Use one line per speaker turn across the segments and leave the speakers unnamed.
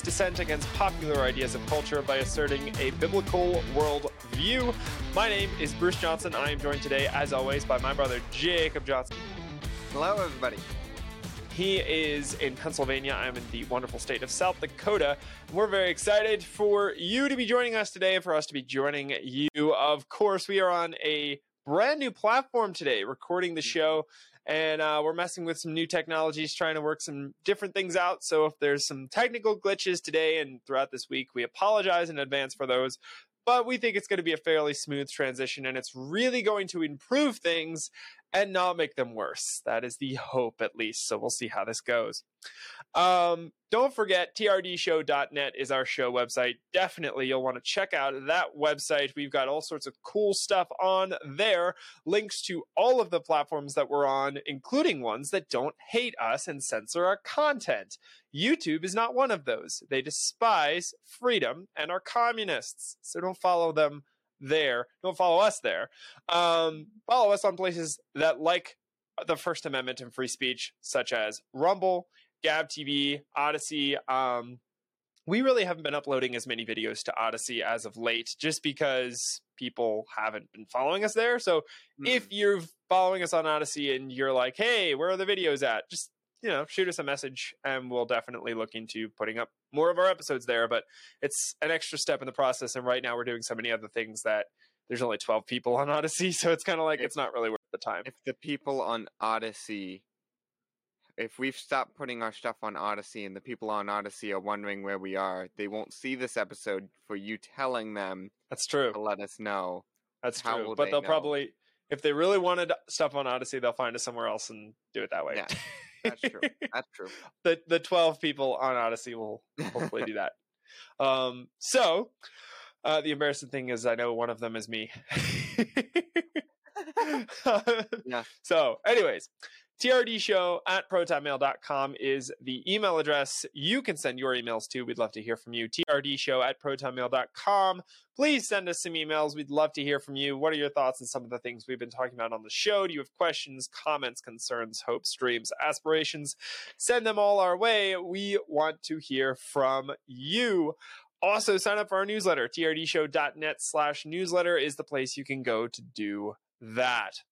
dissent against popular ideas of culture by asserting a biblical world view. My name is Bruce Johnson. I am joined today, as always, by my brother Jacob Johnson.
Hello, everybody.
He is in Pennsylvania. I'm in the wonderful state of South Dakota. We're very excited for you to be joining us today and for us to be joining you. Of course, we are on a brand new platform today, recording the mm-hmm. show and uh, we're messing with some new technologies, trying to work some different things out. So if there's some technical glitches today and throughout this week, we apologize in advance for those. But we think it's going to be a fairly smooth transition and it's really going to improve things and not make them worse. That is the hope, at least. So we'll see how this goes. Um, don't forget, trdshow.net is our show website. Definitely, you'll want to check out that website. We've got all sorts of cool stuff on there, links to all of the platforms that we're on, including ones that don't hate us and censor our content. YouTube is not one of those. They despise freedom and are communists. So don't follow them there. Don't follow us there. Um, follow us on places that like the First Amendment and free speech, such as Rumble, Gab TV, Odysee. Um, we really haven't been uploading as many videos to Odysee as of late, just because people haven't been following us there. So mm. if you're following us on Odysee and you're like, "Hey, where are the videos at?" Just you know, shoot us a message, and we'll definitely look into putting up more of our episodes there. But it's an extra step in the process, and right now we're doing so many other things that there's only 12 people on Odysee. so it's kind of like if, it's not really worth the time.
If the people on Odysee, if we've stopped putting our stuff on Odysee and the people on Odysee are wondering where we are, they won't see this episode for you telling them.
That's true.
To let us know.
That's true. But they will probably, if they really wanted stuff on Odysee, they'll find us somewhere else and do it that way.
Yeah, that's true. That's true.
the the twelve people on Odysee will hopefully do that. Um, so uh, the embarrassing thing is, I know one of them is me. yeah. So, anyways, trdshow at protonmail.com is the email address you can send your emails to. We'd love to hear from you. trdshow at protonmail.com. Please send us some emails. We'd love to hear from you. What are your thoughts on some of the things we've been talking about on the show? Do you have questions, comments, concerns, hopes, dreams, aspirations? Send them all our way. We want to hear from you. Also, sign up for our newsletter. trdshow.net slash newsletter is the place you can go to do that.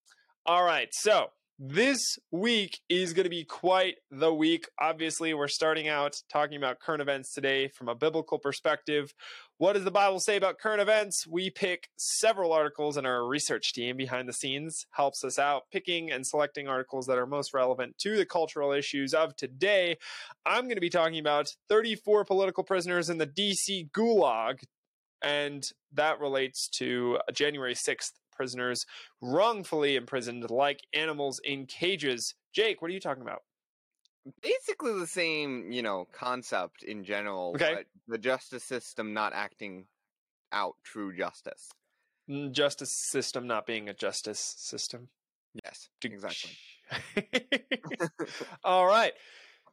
All right, so this week is going to be quite the week. Obviously, we're starting out talking about current events today from a biblical perspective. What does the Bible say about current events? We pick several articles, and our research team behind the scenes helps us out picking and selecting articles that are most relevant to the cultural issues of today. I'm going to be talking about 34 political prisoners in the DC Gulag, and that relates to January 6th prisoners wrongfully imprisoned like animals in cages. Jake, what are you talking about?
Basically the same, you know, concept in general.
Okay.
the justice system not acting out true justice.
Mm, justice system not being a justice system.
Yes, exactly.
All right.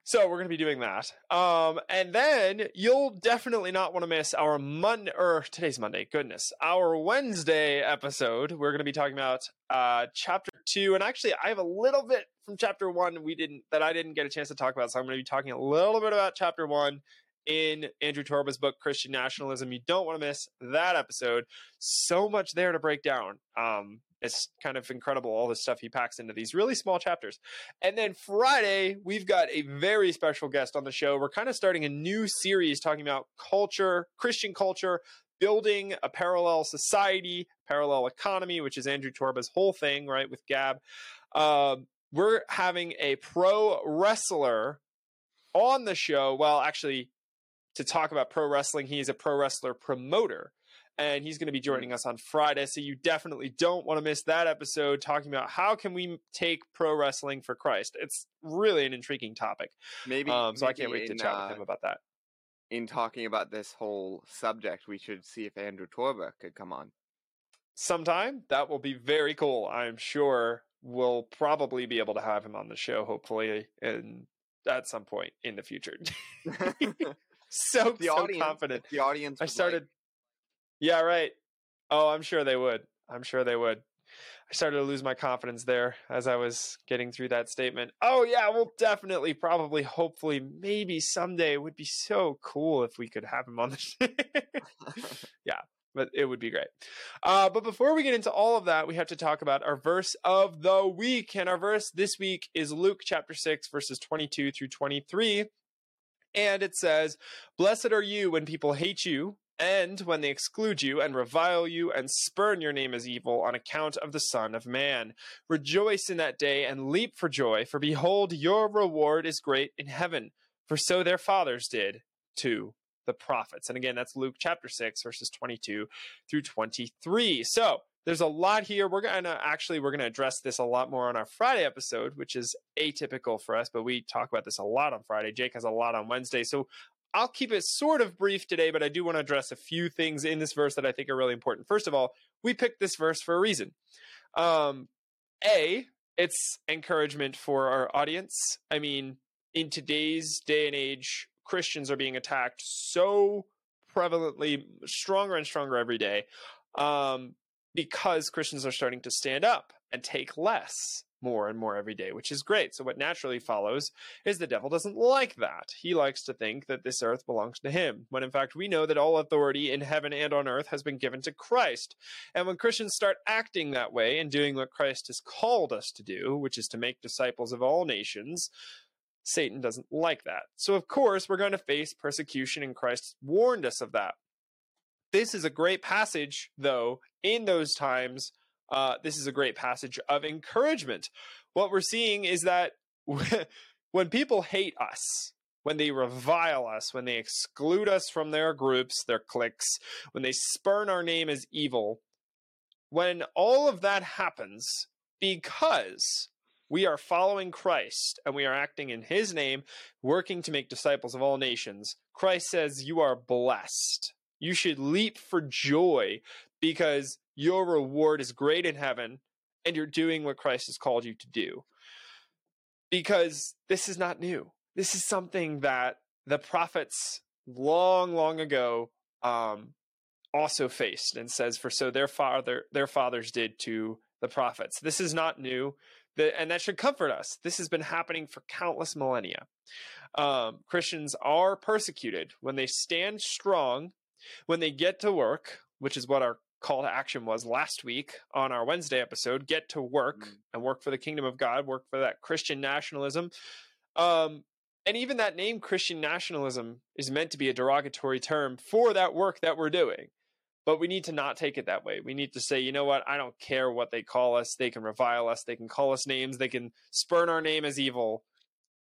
So we're going to be doing that. Um, and then you'll definitely not want to miss our Monday, or today's Monday, goodness, our Wednesday episode. We're going to be talking about uh, chapter two. And actually, I have a little bit from chapter one we didn't, that I didn't get a chance to talk about. So I'm going to be talking a little bit about chapter one in Andrew Torba's book, Christian Nationalism. You don't want to miss that episode. So much there to break down. Um, it's kind of incredible all the stuff he packs into these really small chapters. And then Friday, we've got a very special guest on the show. We're kind of starting a new series talking about culture, Christian culture, building a parallel society, parallel economy, which is Andrew Torba's whole thing, right, with Gab. Uh, we're having a pro wrestler on the show. Well, actually, to talk about pro wrestling, he's a pro wrestler promoter and he's going to be joining us on Friday. So you definitely don't want to miss that episode talking about how can we take pro wrestling for Christ. It's really an intriguing topic.
Maybe.
Um, so
maybe
I can't wait
in,
to chat
uh,
with him about that.
In talking about this whole subject, we should see if Andrew Torba could come on.
Sometime that will be very cool. I'm sure we'll probably be able to have him on the show, hopefully, and at some point in the future. so
the
so
audience,
confident.
The audience.
I started.
like-
Yeah, right. Oh, I'm sure they would. I'm sure they would. I started to lose my confidence there as I was getting through that statement. Oh, yeah, well, definitely, probably, hopefully, maybe someday it would be so cool if we could have him on the show. yeah, but it would be great. Uh, but before we get into all of that, we have to talk about our verse of the week. And our verse this week is Luke chapter 6, verses 22 through 23. And it says, Blessed are you when people hate you and when they exclude you and revile you and spurn your name as evil on account of the Son of Man. Rejoice in that day and leap for joy, for behold, your reward is great in heaven, for so their fathers did to the prophets. And again, that's Luke chapter 6, verses 22 through 23. So there's a lot here. We're gonna actually we're gonna address this a lot more on our Friday episode, which is atypical for us, but we talk about this a lot on Friday. Jake has a lot on Wednesday. So I'll keep it sort of brief today, but I do want to address a few things in this verse that I think are really important. First of all, we picked this verse for a reason. Um, a, it's encouragement for our audience. I mean, in today's day and age, Christians are being attacked so prevalently, stronger and stronger every day, um, because Christians are starting to stand up and take less more and more every day, which is great. So, what naturally follows is the devil doesn't like that. He likes to think that this earth belongs to him, when in fact we know that all authority in heaven and on earth has been given to Christ. And when Christians start acting that way and doing what Christ has called us to do, which is to make disciples of all nations, Satan doesn't like that. So, of course, we're going to face persecution, and Christ warned us of that. This is a great passage, though, in those times uh, this is a great passage of encouragement. What we're seeing is that when people hate us, when they revile us, when they exclude us from their groups, their cliques, when they spurn our name as evil, when all of that happens because we are following Christ and we are acting in his name, working to make disciples of all nations, Christ says, You are blessed. You should leap for joy because your reward is great in heaven and you're doing what Christ has called you to do. Because this is not new. This is something that the prophets long, long ago um, also faced and says, For so their father their fathers did to the prophets. This is not new. And that should comfort us. This has been happening for countless millennia. Um, Christians are persecuted when they stand strong, when they get to work, which is what our call to action was last week on our Wednesday episode get to work mm. and work for the kingdom of God, work for that Christian nationalism. Um, and even that name Christian nationalism is meant to be a derogatory term for that work that we're doing. But we need to not take it that way. We need to say, you know what? I don't care what they call us. They can revile us. They can call us names. They can spurn our name as evil.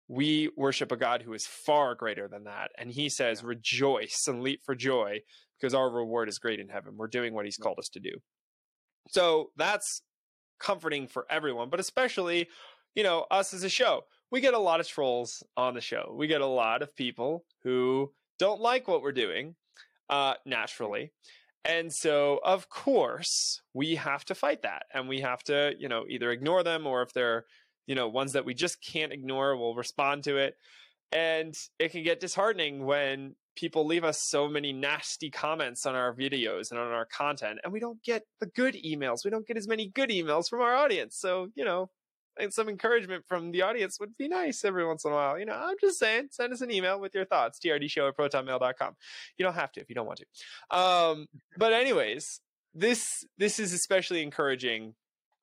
We worship a God who is far greater than that. And he says, yeah. rejoice and leap for joy because our reward is great in heaven. We're doing what he's called us to do. So that's comforting for everyone, but especially, you know, us as a show. We get a lot of trolls on the show. We get a lot of people who don't like what we're doing, uh, naturally. And so, of course, we have to fight that and we have to, you know, either ignore them or if they're, you know, ones that we just can't ignore, we'll respond to it. And it can get disheartening when people leave us so many nasty comments on our videos and on our content, and we don't get the good emails. We don't get as many good emails from our audience. So, you know, and some encouragement from the audience would be nice every once in a while. You know, I'm just saying, send us an email with your thoughts, trdshow at protonmail.com. You don't have to if you don't want to. Um, but anyways, this this is especially encouraging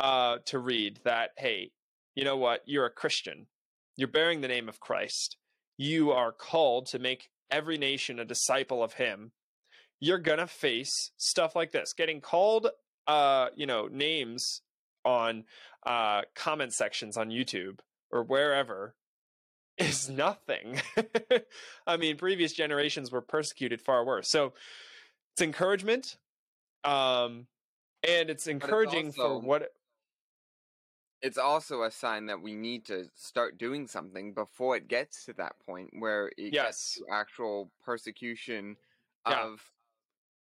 uh, to read that, hey, you know what? You're a Christian. You're bearing the name of Christ. You are called to make every nation a disciple of him, you're gonna face stuff like this. Getting called uh, you know, names on uh comment sections on YouTube or wherever is nothing. I mean, previous generations were persecuted far worse. So it's encouragement. Um and it's encouraging it's also, for what
it's also a sign that we need to start doing something before it gets to that point where it yes. gets to actual persecution yeah. of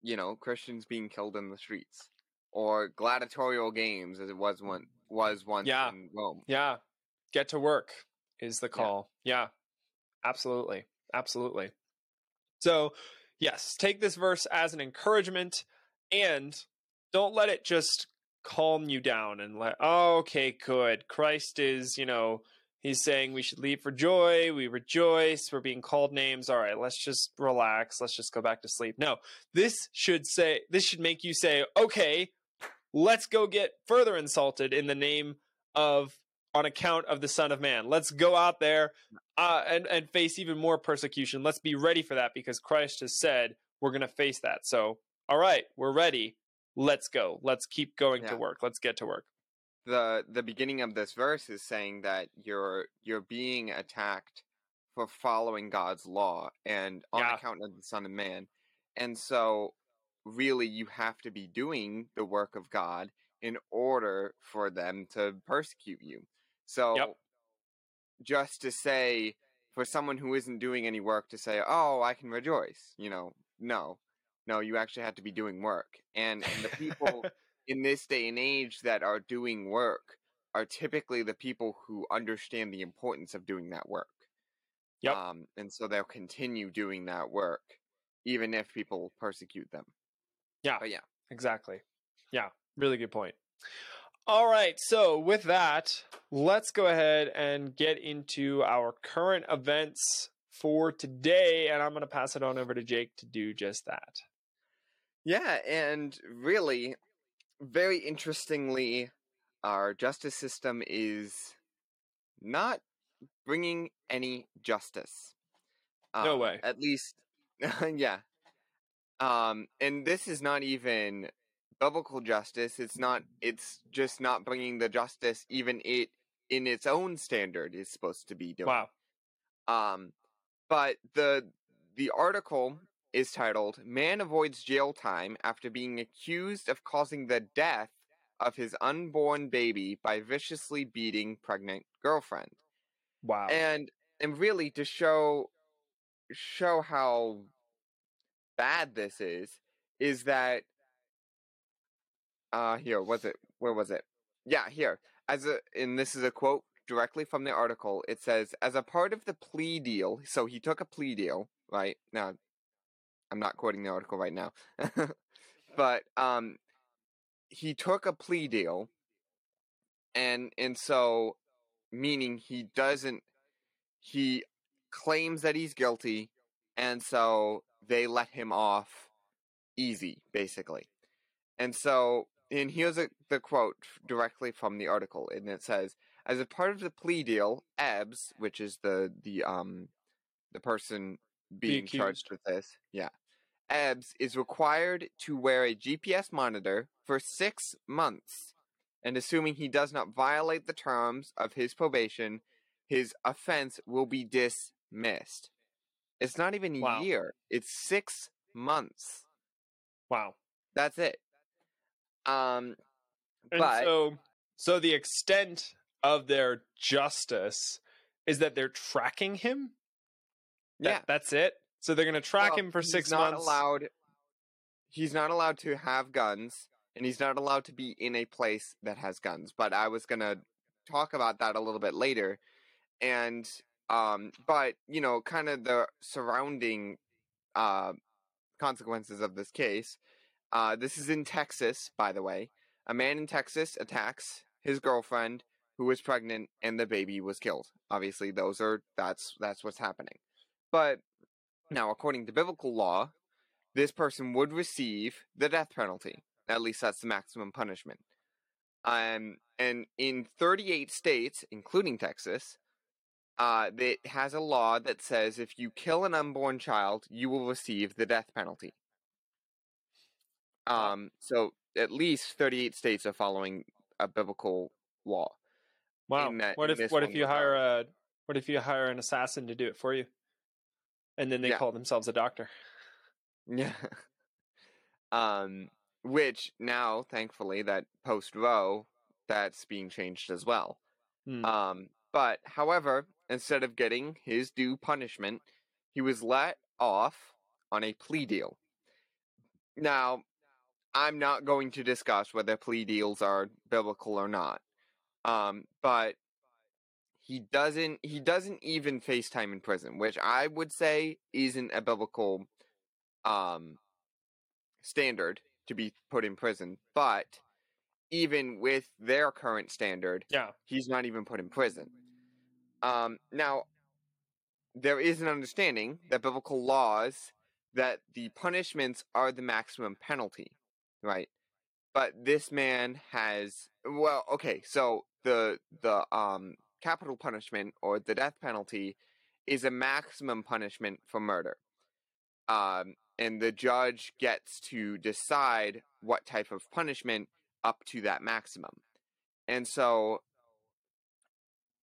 you know Christians being killed in the streets or gladiatorial games as it was mm. one was once
yeah.
in Rome.
Yeah. Get to work is the call. Yeah. yeah. Absolutely. Absolutely. So, yes, take this verse as an encouragement and don't let it just calm you down and let oh, okay good. Christ is you know he's saying we should leave for joy we rejoice we're being called names. All right let's just relax let's just go back to sleep. No this should say this should make you say okay let's go get further insulted in the name of on account of the son of man. Let's go out there uh, and and face even more persecution. Let's be ready for that because christ has said we're going to face that. So all right we're ready let's go. Let's keep going yeah. to work. Let's get to work.
The the beginning of this verse is saying that you're you're being attacked for following God's law and on yeah. account of the Son of Man. And so really you have to be doing the work of God in order for them to persecute you. So yep. just to say for someone who isn't doing any work to say, "Oh, I can rejoice," you know, no. No, you actually have to be doing work. And, and the people in this day and age that are doing work are typically the people who understand the importance of doing that work. Yep. Um, and so they'll continue doing that work even if people persecute them.
Yeah. But yeah. Exactly. Yeah. Really good point. All right. So, with that, let's go ahead and get into our current events for today. And I'm going to pass it on over to Jake to do just that.
Yeah, and really, very interestingly, our justice system is not bringing any justice.
no way.
At least, yeah. Um, and this is not even biblical justice. It's not. It's just not bringing the justice even it in its own standard is supposed to be doing.
Wow.
Um, but the the article is titled Man Avoids Jail Time After Being Accused of Causing the Death of His Unborn Baby by Viciously Beating Pregnant Girlfriend.
Wow.
And and really to show show how bad this is is that uh here was it where was it yeah here as a and this is a quote directly from the article it says as a part of the plea deal so he took a plea deal right now I'm not quoting the article right now, but um, he took a plea deal, and and so meaning he doesn't he claims that he's guilty, and so they let him off easy, basically. And so, and here's a, the quote directly from the article, and it says, "As a part of the plea deal, Ebbs, which is the the um the person being charged with this, yeah, Ebbs is required to wear a GPS monitor for six months, and assuming he does not violate the terms of his probation, his offense will be dismissed. It's not even a wow. year, it's six months.
Wow.
That's it. Um,
and but, so, so the extent of their justice is that they're tracking him. That, yeah, that's it. So they're going to track well, him for six not months.
Allowed, he's not allowed to have guns, and he's not allowed to be in a place that has guns. But I was going to talk about that a little bit later. And, um, but, you know, kind of the surrounding uh, consequences of this case. Uh, this is in Texas, by the way. A man in Texas attacks his girlfriend who was pregnant and the baby was killed. Obviously, those are that's that's what's happening. But now, according to biblical law, this person would receive the death penalty. At least that's the maximum punishment. Um, and in 38 states, including Texas, uh, it has a law that says if you kill an unborn child, you will receive the death penalty. Um, so at least 38 states are following a biblical law.
Wow. That, what if what if you hire a what if you hire an assassin to do it for you? And then they yeah. call themselves a doctor.
Yeah. um, which now, thankfully, that post Roe, that's being changed as well. Hmm. Um, but however, instead of getting his due punishment, he was let off on a plea deal. Now, I'm not going to discuss whether plea deals are biblical or not. Um, but he doesn't he doesn't even face time in prison, which I would say isn't a biblical um standard to be put in prison. But even with their current standard,
yeah,
he's not even put in prison. Um, now, there is an understanding that biblical laws that the punishments are the maximum penalty, right? But this man has well, okay, so the the um capital punishment or the death penalty is a maximum punishment for murder. Um, and the judge gets to decide what type of punishment up to that maximum. And so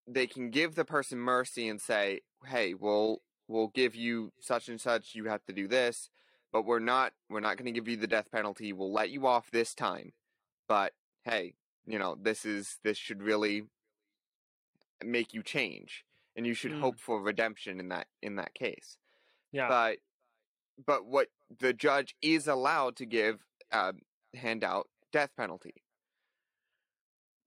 they can give the person mercy and say, "Hey, we'll we'll give you such and such. You have to do this, but we're not we're not going to give you the death penalty. We'll let you off this time. But hey, you know this is this should really make you change, and you should mm. hope for redemption in that in that case.
Yeah.
But but what the judge is allowed to give uh, hand out death penalty.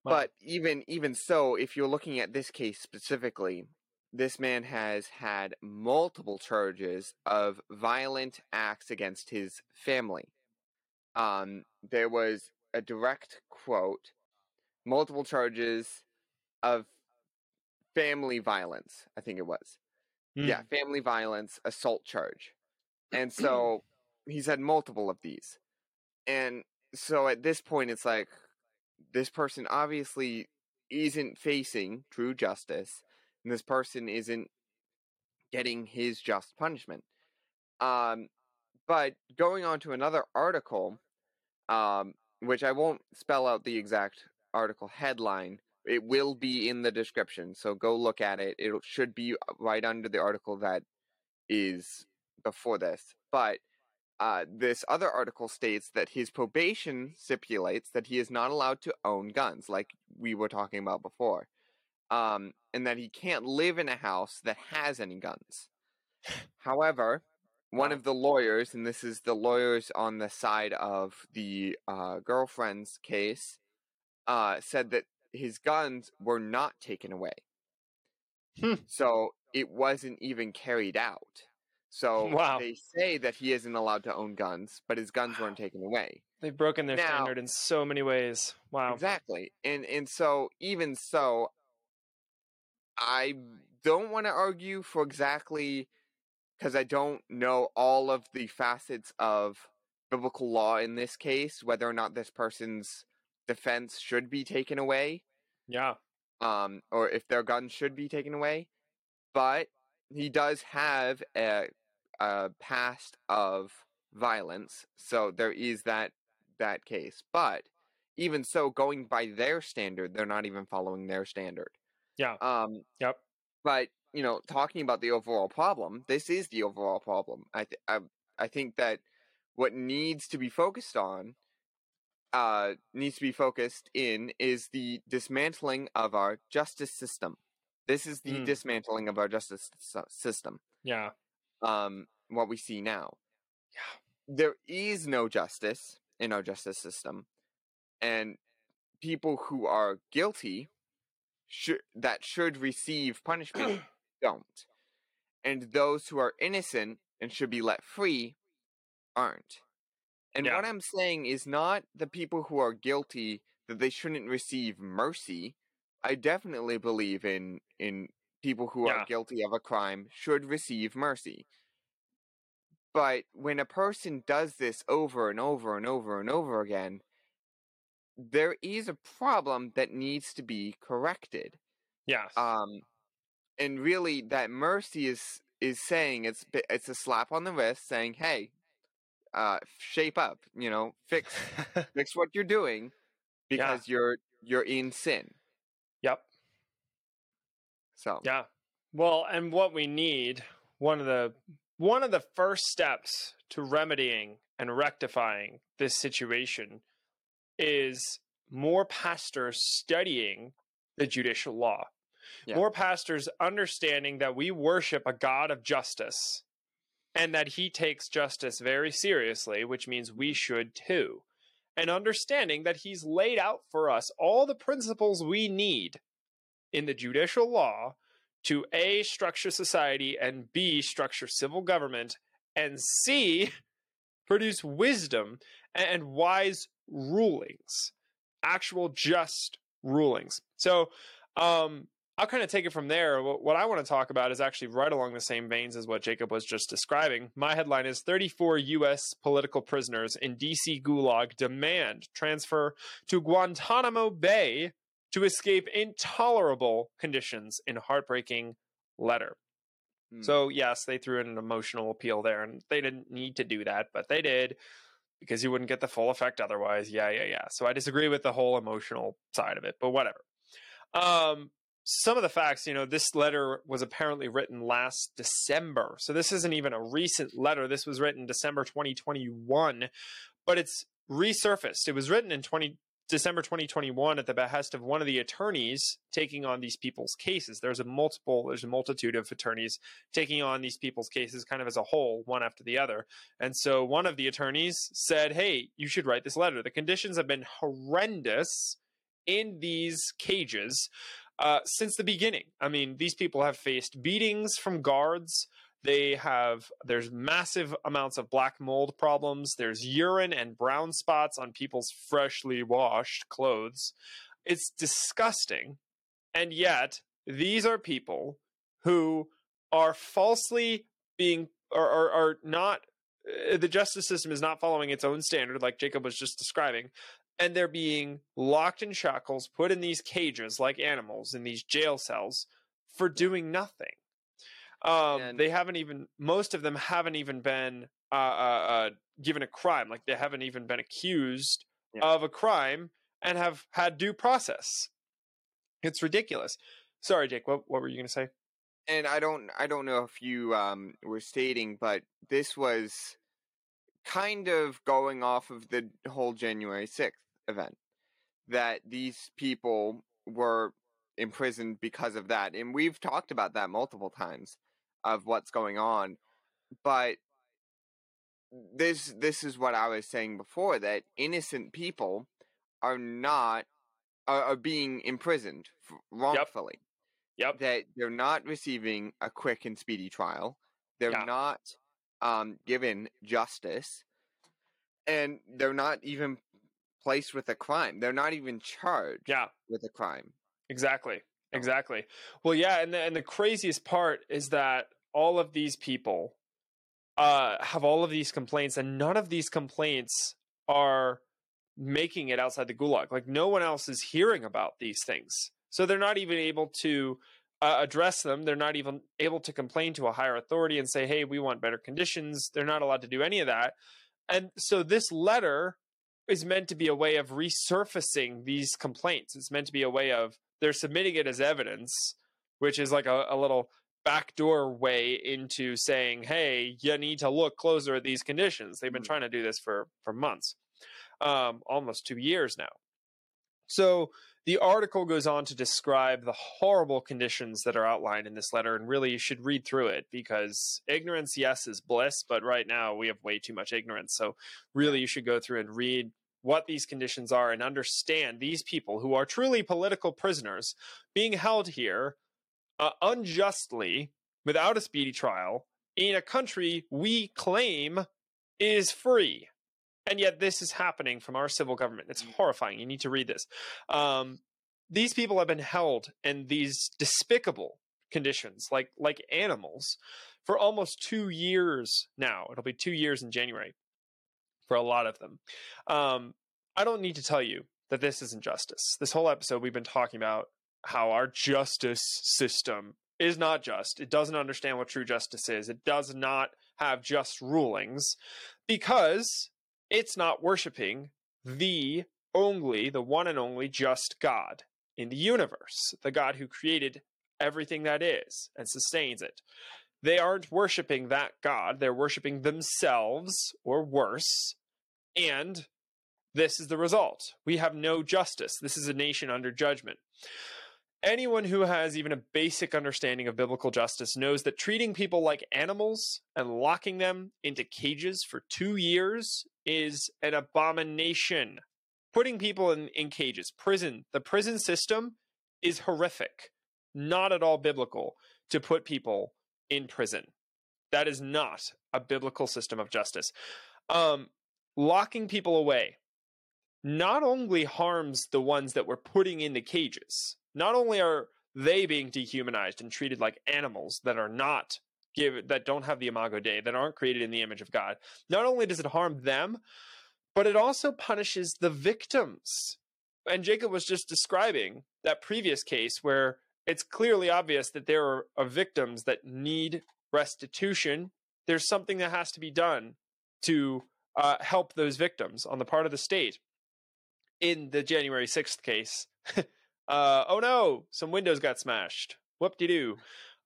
But even even so, if you're looking at this case specifically, this man has had multiple charges of violent acts against his family. Um, there was a direct quote, multiple charges of family violence. I think it was, mm. yeah, family violence assault charge, and so he's had multiple of these, and so at this point, it's like this person obviously isn't facing true justice, and this person isn't getting his just punishment. Um, but going on to another article, um, which I won't spell out the exact article headline. It will be in the description, so go look at it. It should be uh, right under the article that is before this. But uh, this other article states that his probation stipulates that he is not allowed to own guns, like we were talking about before, um, and that he can't live in a house that has any guns. However, one of the lawyers, and this is the lawyers on the side of the uh, girlfriend's case, uh, said that his guns were not taken away. Hmm. So it wasn't even carried out. So wow. they say that he isn't allowed to own guns, but his guns weren't taken away.
They've broken their now, standard in so many ways. Wow.
Exactly. And and so even so I don't want to argue for exactly because I don't know all of the facets of biblical law in this case, whether or not this person's defense should be taken away.
Yeah.
Um, or if their guns should be taken away. But he does have a a past of violence, so there is that that case. But even so, going by their standard, they're not even following their standard.
Yeah.
Um.
Yep.
But you know, talking about the overall problem, this is the overall problem. I th- I, I think that what needs to be focused on uh, needs to be focused in is the dismantling of our justice system. This is the mm. dismantling of our justice system.
Yeah
um, what we see now.
Yeah.
There is no justice in our justice system, and people who are guilty should that should receive punishment don't, and those who are innocent and should be let free aren't. And yeah. what I'm saying is not the people who are guilty that they shouldn't receive mercy. I definitely believe in in people who yeah. are guilty of a crime should receive mercy. But when a person does this over and over and over and over again, there is a problem that needs to be corrected.
Yes.
Um, and really, that mercy is is saying it's it's a slap on the wrist, saying, "Hey, uh, shape up. You know, fix fix what you're doing because yeah. you're you're in sin."
Yep.
So
yeah. Well, and what we need, one of the one of the first steps to remedying and rectifying this situation is more pastors studying the judicial law. Yeah. More pastors understanding that we worship a God of justice and that he takes justice very seriously, which means we should too. And understanding that he's laid out for us all the principles we need in the judicial law to A, structure society, and B, structure civil government, and C, produce wisdom and wise rulings. actual just rulings. So, um, I'll kind of take it from there. What I want to talk about is actually right along the same veins as what Jacob was just describing. My headline is 34 U.S. political prisoners in D.C. Gulag demand transfer to Guantanamo Bay to escape intolerable conditions in heartbreaking letter. Hmm. So, yes, they threw in an emotional appeal there, and they didn't need to do that, but they did because you wouldn't get the full effect otherwise. Yeah, yeah, yeah. So I disagree with the whole emotional side of it, but whatever. Um, some of the facts, you know, this letter was apparently written last December. So this isn't even a recent letter. This was written December 2021, but it's resurfaced. It was written in 20 December 2021 at the behest of one of the attorneys taking on these people's cases. There's a multiple there's a multitude of attorneys taking on these people's cases kind of as a whole, one after the other. And so one of the attorneys said, "Hey, you should write this letter. The conditions have been horrendous in these cages." Uh, since the beginning. I mean, these people have faced beatings from guards. They have, there's massive amounts of black mold problems. There's urine and brown spots on people's freshly washed clothes. It's disgusting. And yet, these are people who are falsely being, or are, are not uh, the justice system is not following its own standard, like Jacob was just describing and they're being locked in shackles, put in these cages like animals in these jail cells for doing nothing. Um, and they haven't even most of them haven't even been uh, uh, uh, given a crime, like they haven't even been accused yeah. of a crime and have had due process. It's ridiculous. Sorry, Jake. What what were you going to say?
And I don't I don't know if you um, were stating, but this was kind of going off of the whole January 6th event that these people were imprisoned because of that. And we've talked about that multiple times of what's going on. But this this is what I was saying before that innocent people are not are, are being imprisoned wrongfully.
Yep. yep.
That they're not receiving a quick and speedy trial. They're yeah. not um, given justice, and they're not even placed with a crime. They're not even charged
yeah.
with a crime.
Exactly. Exactly. Well, yeah, and the, and the craziest part is that all of these people uh, have all of these complaints, and none of these complaints are making it outside the gulag. Like no one else is hearing about these things, so they're not even able to uh, address them. They're not even able to complain to a higher authority and say, "Hey, we want better conditions." They're not allowed to do any of that, and so this letter is meant to be a way of resurfacing these complaints. It's meant to be a way of they're submitting it as evidence, which is like a, a little backdoor way into saying, "Hey, you need to look closer at these conditions." They've been mm-hmm. trying to do this for for months, um, almost two years now. So the article goes on to describe the horrible conditions that are outlined in this letter, and really you should read through it because ignorance, yes, is bliss, but right now we have way too much ignorance. So, really, you should go through and read what these conditions are and understand these people who are truly political prisoners being held here uh, unjustly without a speedy trial in a country we claim is free and yet this is happening from our civil government. It's mm. horrifying. You need to read this. Um, these people have been held in these despicable conditions, like like animals, for almost two years now. It'll be two years in January for a lot of them. Um, I don't need to tell you that this is injustice. This whole episode, we've been talking about how our justice system is not just. It doesn't understand what true justice is. It does not have just rulings because it's not worshiping the only, the one and only just God in the universe, the God who created everything that is and sustains it. They aren't worshiping that God, they're worshiping themselves or worse. And this is the result. We have no justice. This is a nation under judgment. Anyone who has even a basic understanding of biblical justice knows that treating people like animals and locking them into cages for two years is an abomination. Putting people in, in cages, prison, the prison system is horrific, not at all biblical to put people in prison. That is not a biblical system of justice. Um, locking people away not only harms the ones that we're putting in the cages, not only are they being dehumanized and treated like animals that are not give that don't have the imago dei that aren't created in the image of god not only does it harm them but it also punishes the victims. And jacob was just describing that previous case where it's clearly obvious that there are, victims that need restitution. There's something that has to be done to uh, help those victims on the part of the state. In the january 6th case uh, oh no some windows got smashed whoop-de-doo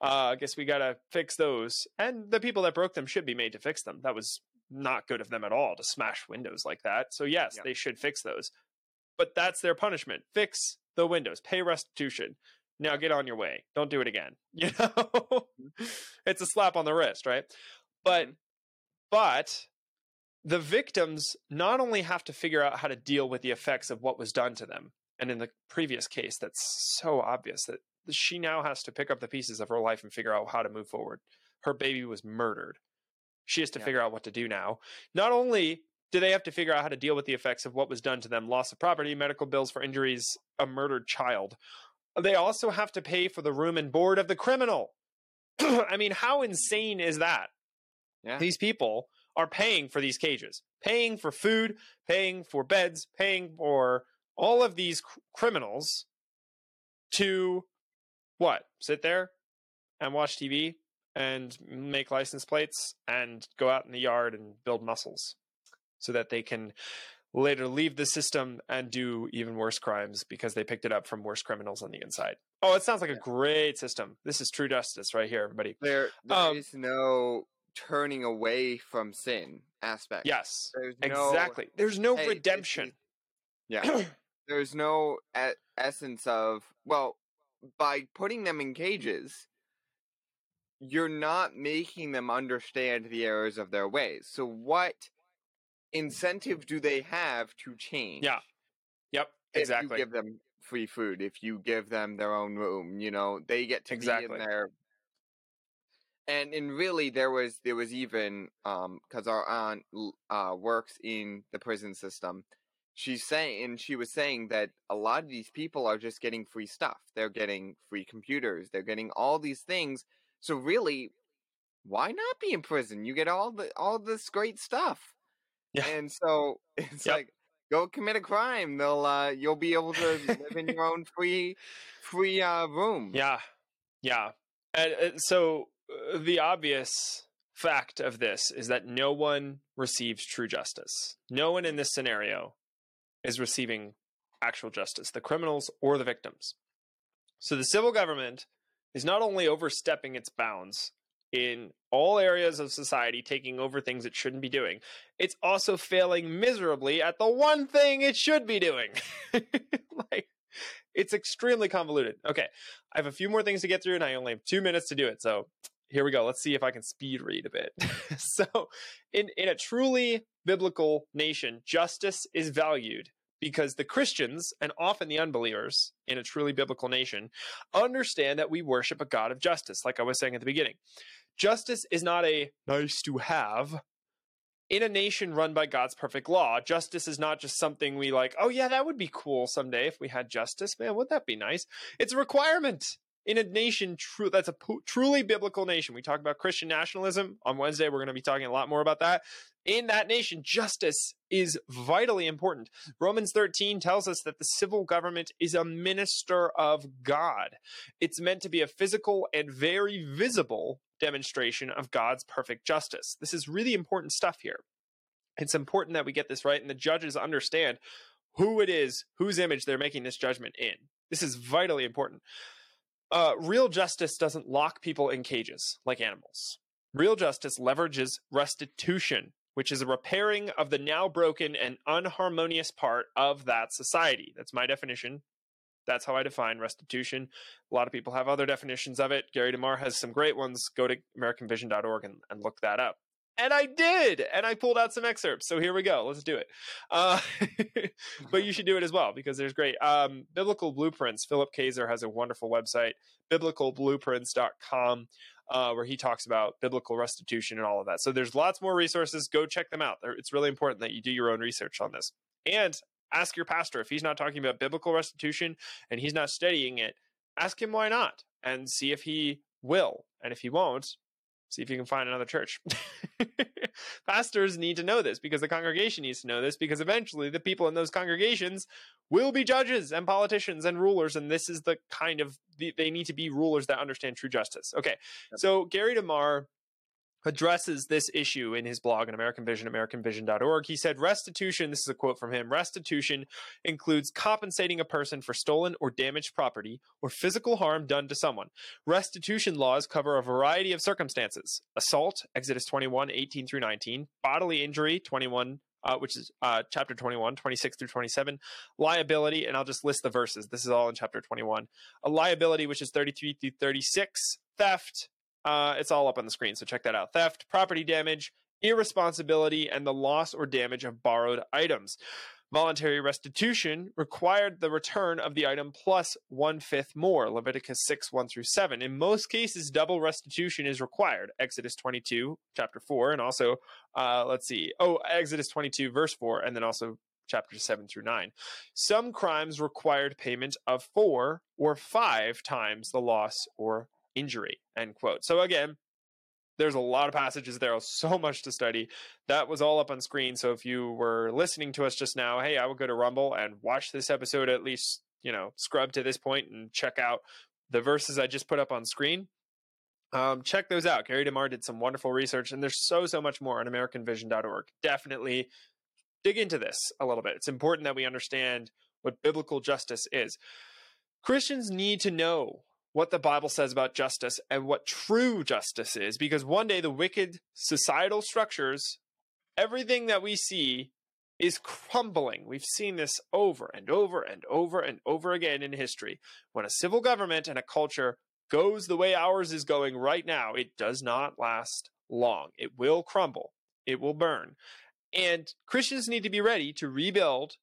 uh, I guess we gotta fix those. And the people that broke them should be made to fix them. That was not good of them at all to smash windows like that. So yes, yeah. they should fix those. But that's their punishment. Fix the windows. Pay restitution. Now get on your way. Don't do it again. You know? Mm-hmm. it's a slap on the wrist, right? But mm-hmm. but the victims not only have to figure out how to deal with the effects of what was done to them, and in the previous case, that's so obvious that she now has to pick up the pieces of her life and figure out how to move forward. Her baby was murdered. She has to yeah. figure out what to do now. Not only do they have to figure out how to deal with the effects of what was done to them loss of property, medical bills for injuries, a murdered child they also have to pay for the room and board of the criminal. I mean, how insane is that? Yeah. These people are paying for these cages, paying for food, paying for beds, paying for all of these cr- criminals to what? Sit there and watch TV and make license plates and go out in the yard and build muscles so that they can later leave the system and do even worse crimes because they picked it up from worse criminals on the inside. Oh, it sounds like a great system. This is true justice right here, everybody.
There, there um, is no turning away from sin aspect.
Yes, There's exactly. There's no hey, redemption.
yeah. There's no essence of well, by putting them in cages, you're not making them understand the errors of their ways. So what incentive do they have to change?
Yeah. Yep. Exactly.
If you give them free food, if you give them their own room, you know, they get to exactly. be in there. And and really, there was there was even um because our aunt uh works in the prison system, she's saying and she was saying that a lot of these people are just getting free stuff. They're getting free computers. They're getting all these things. So really, why not be in prison? You get all the all this great stuff. Yeah. And so it's yep. like go commit a crime. They'll uh you'll be able to live in your own free free uh room.
Yeah. Yeah. And, and so uh, the obvious fact of this is that no one receives true justice. No one in this scenario is receiving actual justice, the criminals or the victims. So the civil government is not only overstepping its bounds in all areas of society, taking over things it shouldn't be doing, it's also failing miserably at the one thing it should be doing. like, it's extremely convoluted. Okay, I have a few more things to get through, and I only have two minutes to do it. So here we go. Let's see if I can speed read a bit. so, in in a truly biblical nation, justice is valued because the Christians and often the unbelievers in a truly biblical nation understand that we worship a God of justice, like I was saying at the beginning. Justice is not a nice to have. In a nation run by God's perfect law, justice is not just something we like, oh, yeah, that would be cool someday if we had justice. Man, would that be nice? It's a requirement in a nation true that's a truly biblical nation. We talk about Christian nationalism on Wednesday. We're going to be talking a lot more about that in that nation, justice is vitally important. Romans 13 tells us that the civil government is a minister of God. It's meant to be a physical and very visible demonstration of God's perfect justice. This is really important stuff here. It's important that we get this right and the judges understand who it is, whose image they're making this judgment in. This is vitally important. Uh, real justice doesn't lock people in cages like animals. Real justice leverages restitution which is a repairing of the now broken and unharmonious part of that society. That's my definition. That's how I define restitution. A lot of people have other definitions of it. Gary DeMar has some great ones. Go to AmericanVision.org and, and look that up. And I did, and I pulled out some excerpts. So here we go. Let's do it. Uh, but you should do it as well because there's great um, biblical blueprints. Philip Kayser has a wonderful website, biblicalblueprints.com uh, where he talks about biblical restitution and all of that. So there's lots more resources. Go check them out. It's really important that you do your own research on this. And Ask your pastor if he's not talking about biblical restitution and he's not studying it. Ask him why not, and see if he will. And if he won't, see if you can find another church. Pastors need to know this because the congregation needs to know this because eventually the people in those congregations will be judges and politicians and rulers. And this is the kind of, they need to be rulers that understand true justice. Okay. So Gary DeMar addresses this issue in his blog on American Vision, AmericanVision.org. He said, Restitution, this is a quote from him restitution includes compensating a person for stolen or damaged property or physical harm done to someone. Restitution laws cover a variety of circumstances assault, Exodus 21, 18 through 19, bodily injury, 21. Uh, which is uh, chapter 21, 26 through 27. Liability, and I'll just list the verses. This is all in chapter 21. A liability, which is 33 through 36. Theft, uh, it's all up on the screen, so check that out. Theft, property damage, irresponsibility, and the loss or damage of borrowed items. Voluntary restitution required the return of the item plus one fifth more. Leviticus 6, 1 through 7. In most cases, double restitution is required. Exodus 22, chapter 4, and also, uh, let's see, oh, Exodus 22, verse 4, and then also chapter 7 through 9. Some crimes required payment of four or five times the loss or injury, end quote. So again, there's a lot of passages there, so much to study. That was all up on screen. So if you were listening to us just now, hey, I would go to Rumble and watch this episode at least, you know, scrub to this point and check out the verses I just put up on screen. Um, check those out. Gary DeMar did some wonderful research, and there's so, so much more on AmericanVision.org. Definitely dig into this a little bit. It's important that we understand what biblical justice is. Christians need to know what the Bible says about justice and what true justice is, because one day the wicked societal structures, everything that we see is crumbling. We've seen this over and over and over and over again in history. When a civil government and a culture goes the way ours is going right now, it does not last long. It will crumble, it will burn. And Christians need to be ready to rebuild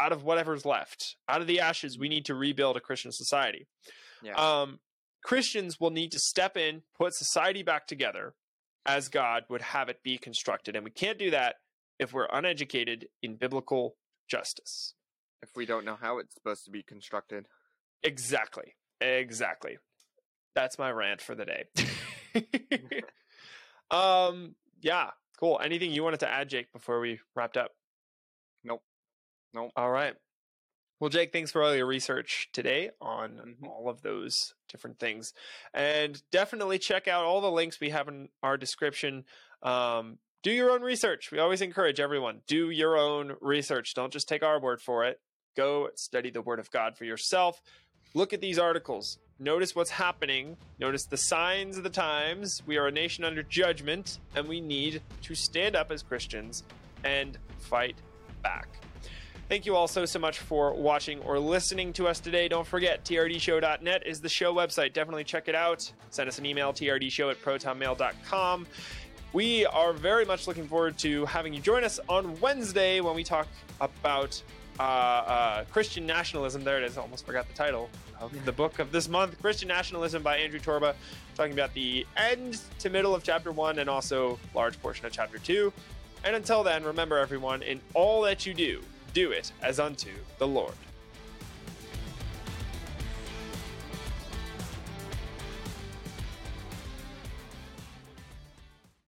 out of whatever's left. Out of the ashes, we need to rebuild a Christian society. Yeah. Um, Christians will need to step in, put society back together as God would have it be constructed. And we can't do that if we're uneducated in biblical justice.
If we don't know how it's supposed to be constructed.
Exactly. Exactly. That's my rant for the day. um, yeah, cool. Anything you wanted to add, Jake, before we wrapped up?
Nope. Nope.
All right. Well, Jake, thanks for all your research today on mm-hmm. all of those different things. And definitely check out all the links we have in our description. Um, do your own research. We always encourage everyone do your own research. Don't just take our word for it. Go study the Word of God for yourself. Look at these articles. Notice what's happening. Notice the signs of the times. We are a nation under judgment, and we need to stand up as Christians and fight back. Thank you all so, so much for watching or listening to us today. Don't forget, trdshow.net is the show website. Definitely check it out. Send us an email, trdshow at protonmail.com. We are very much looking forward to having you join us on Wednesday when we talk about uh, uh, Christian nationalism. There it is. Almost forgot the title of the book of this month Christian Nationalism by Andrew Torba, talking about the end to middle of chapter one and also large portion of chapter two. And until then, remember everyone, in all that you do, do it as unto the Lord.